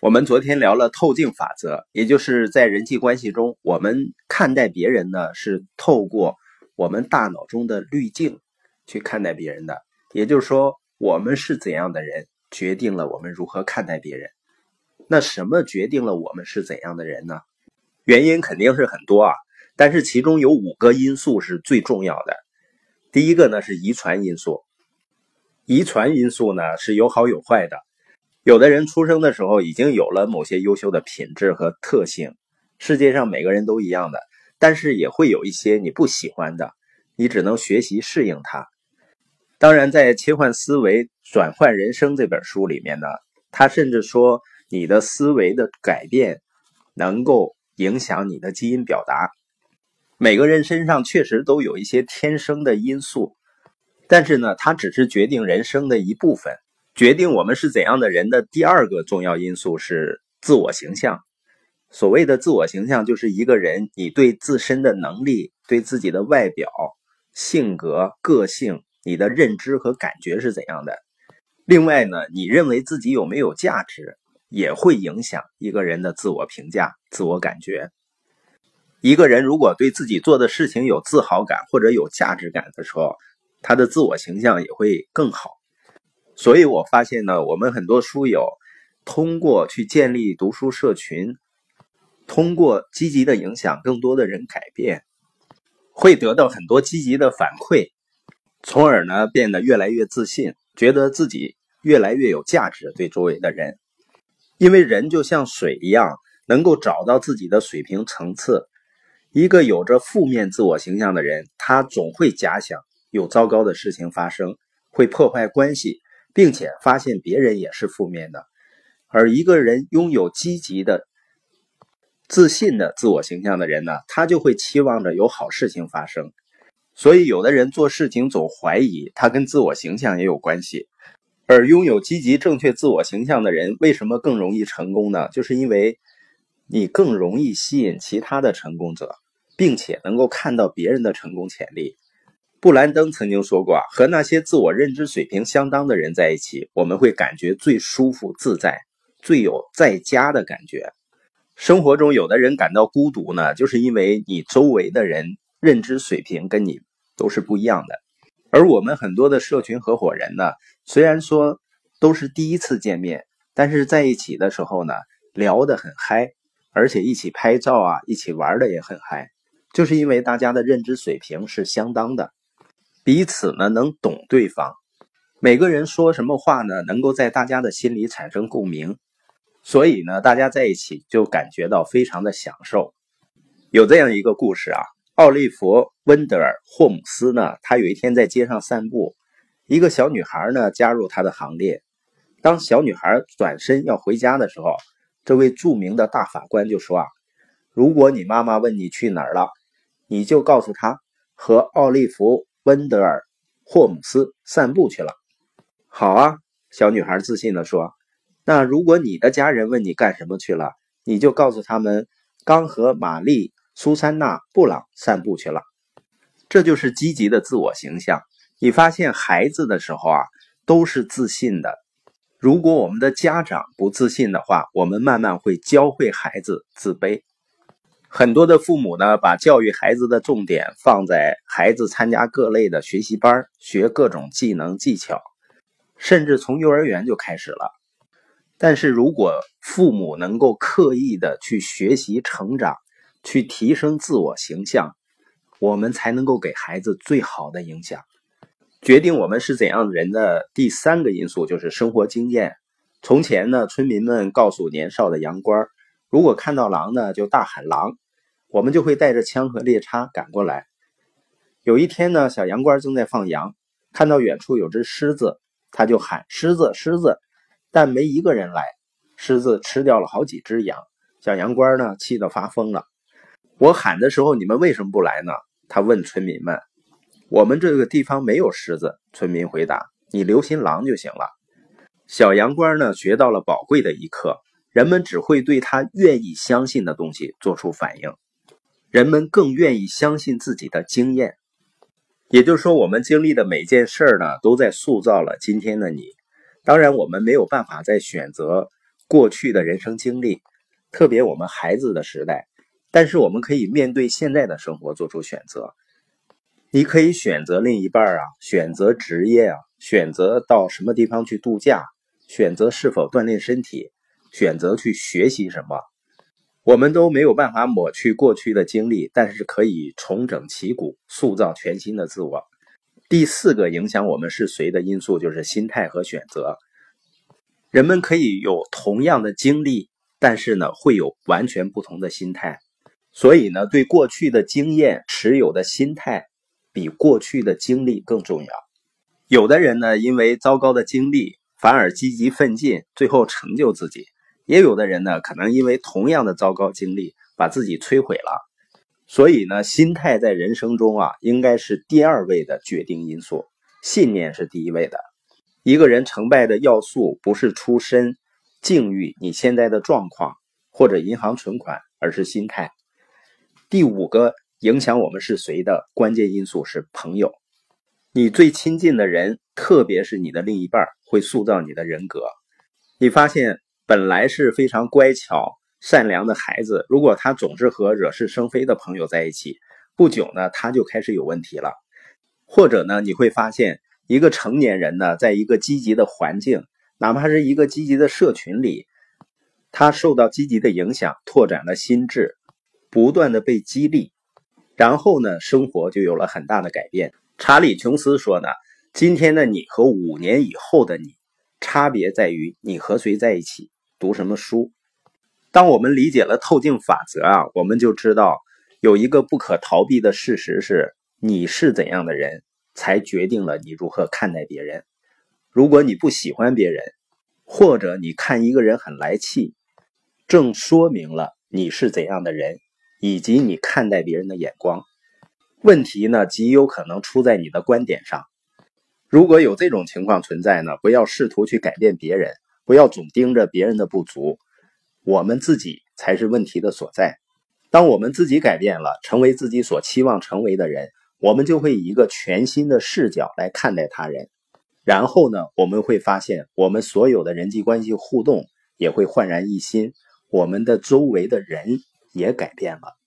我们昨天聊了透镜法则，也就是在人际关系中，我们看待别人呢是透过我们大脑中的滤镜去看待别人的。也就是说，我们是怎样的人，决定了我们如何看待别人。那什么决定了我们是怎样的人呢？原因肯定是很多啊，但是其中有五个因素是最重要的。第一个呢是遗传因素，遗传因素呢是有好有坏的。有的人出生的时候已经有了某些优秀的品质和特性，世界上每个人都一样的，但是也会有一些你不喜欢的，你只能学习适应它。当然，在《切换思维，转换人生》这本书里面呢，他甚至说你的思维的改变能够影响你的基因表达。每个人身上确实都有一些天生的因素，但是呢，它只是决定人生的一部分。决定我们是怎样的人的第二个重要因素是自我形象。所谓的自我形象，就是一个人你对自身的能力、对自己的外表、性格、个性、你的认知和感觉是怎样的。另外呢，你认为自己有没有价值，也会影响一个人的自我评价、自我感觉。一个人如果对自己做的事情有自豪感或者有价值感的时候，他的自我形象也会更好。所以我发现呢，我们很多书友通过去建立读书社群，通过积极的影响更多的人改变，会得到很多积极的反馈，从而呢变得越来越自信，觉得自己越来越有价值对周围的人。因为人就像水一样，能够找到自己的水平层次。一个有着负面自我形象的人，他总会假想有糟糕的事情发生，会破坏关系。并且发现别人也是负面的，而一个人拥有积极的、自信的自我形象的人呢，他就会期望着有好事情发生。所以，有的人做事情总怀疑，他跟自我形象也有关系。而拥有积极正确自我形象的人，为什么更容易成功呢？就是因为你更容易吸引其他的成功者，并且能够看到别人的成功潜力。布兰登曾经说过：“和那些自我认知水平相当的人在一起，我们会感觉最舒服自在，最有在家的感觉。生活中，有的人感到孤独呢，就是因为你周围的人认知水平跟你都是不一样的。而我们很多的社群合伙人呢，虽然说都是第一次见面，但是在一起的时候呢，聊得很嗨，而且一起拍照啊，一起玩的也很嗨，就是因为大家的认知水平是相当的。”彼此呢能懂对方，每个人说什么话呢，能够在大家的心里产生共鸣，所以呢，大家在一起就感觉到非常的享受。有这样一个故事啊，奥利弗·温德尔·霍姆斯呢，他有一天在街上散步，一个小女孩呢加入他的行列。当小女孩转身要回家的时候，这位著名的大法官就说啊：“如果你妈妈问你去哪儿了，你就告诉她和奥利弗。”温德尔·霍姆斯散步去了。好啊，小女孩自信地说：“那如果你的家人问你干什么去了，你就告诉他们刚和玛丽·苏珊娜·布朗散步去了。”这就是积极的自我形象。你发现孩子的时候啊，都是自信的。如果我们的家长不自信的话，我们慢慢会教会孩子自卑。很多的父母呢，把教育孩子的重点放在孩子参加各类的学习班，学各种技能技巧，甚至从幼儿园就开始了。但是如果父母能够刻意的去学习成长，去提升自我形象，我们才能够给孩子最好的影响。决定我们是怎样人的第三个因素就是生活经验。从前呢，村民们告诉年少的羊倌。如果看到狼呢，就大喊狼，我们就会带着枪和猎叉赶过来。有一天呢，小羊倌正在放羊，看到远处有只狮子，他就喊狮子狮子，但没一个人来。狮子吃掉了好几只羊，小羊倌呢气得发疯了。我喊的时候，你们为什么不来呢？他问村民们。我们这个地方没有狮子，村民回答。你留心狼就行了。小羊倌呢学到了宝贵的一课。人们只会对他愿意相信的东西做出反应，人们更愿意相信自己的经验。也就是说，我们经历的每件事儿呢，都在塑造了今天的你。当然，我们没有办法再选择过去的人生经历，特别我们孩子的时代，但是我们可以面对现在的生活做出选择。你可以选择另一半啊，选择职业啊，选择到什么地方去度假，选择是否锻炼身体，选择去学习什么。我们都没有办法抹去过去的经历，但是可以重整旗鼓，塑造全新的自我。第四个影响我们是谁的因素就是心态和选择。人们可以有同样的经历，但是呢，会有完全不同的心态。所以呢，对过去的经验持有的心态。比过去的经历更重要。有的人呢，因为糟糕的经历，反而积极奋进，最后成就自己；也有的人呢，可能因为同样的糟糕经历，把自己摧毁了。所以呢，心态在人生中啊，应该是第二位的决定因素，信念是第一位的。一个人成败的要素，不是出身、境遇、你现在的状况或者银行存款，而是心态。第五个。影响我们是谁的关键因素是朋友，你最亲近的人，特别是你的另一半，会塑造你的人格。你发现本来是非常乖巧、善良的孩子，如果他总是和惹是生非的朋友在一起，不久呢，他就开始有问题了。或者呢，你会发现一个成年人呢，在一个积极的环境，哪怕是一个积极的社群里，他受到积极的影响，拓展了心智，不断的被激励。然后呢，生活就有了很大的改变。查理·琼斯说呢：“今天的你和五年以后的你，差别在于你和谁在一起，读什么书。”当我们理解了透镜法则啊，我们就知道有一个不可逃避的事实是：你是怎样的人，才决定了你如何看待别人。如果你不喜欢别人，或者你看一个人很来气，正说明了你是怎样的人。以及你看待别人的眼光，问题呢极有可能出在你的观点上。如果有这种情况存在呢，不要试图去改变别人，不要总盯着别人的不足，我们自己才是问题的所在。当我们自己改变了，成为自己所期望成为的人，我们就会以一个全新的视角来看待他人。然后呢，我们会发现，我们所有的人际关系互动也会焕然一新，我们的周围的人。也改变了。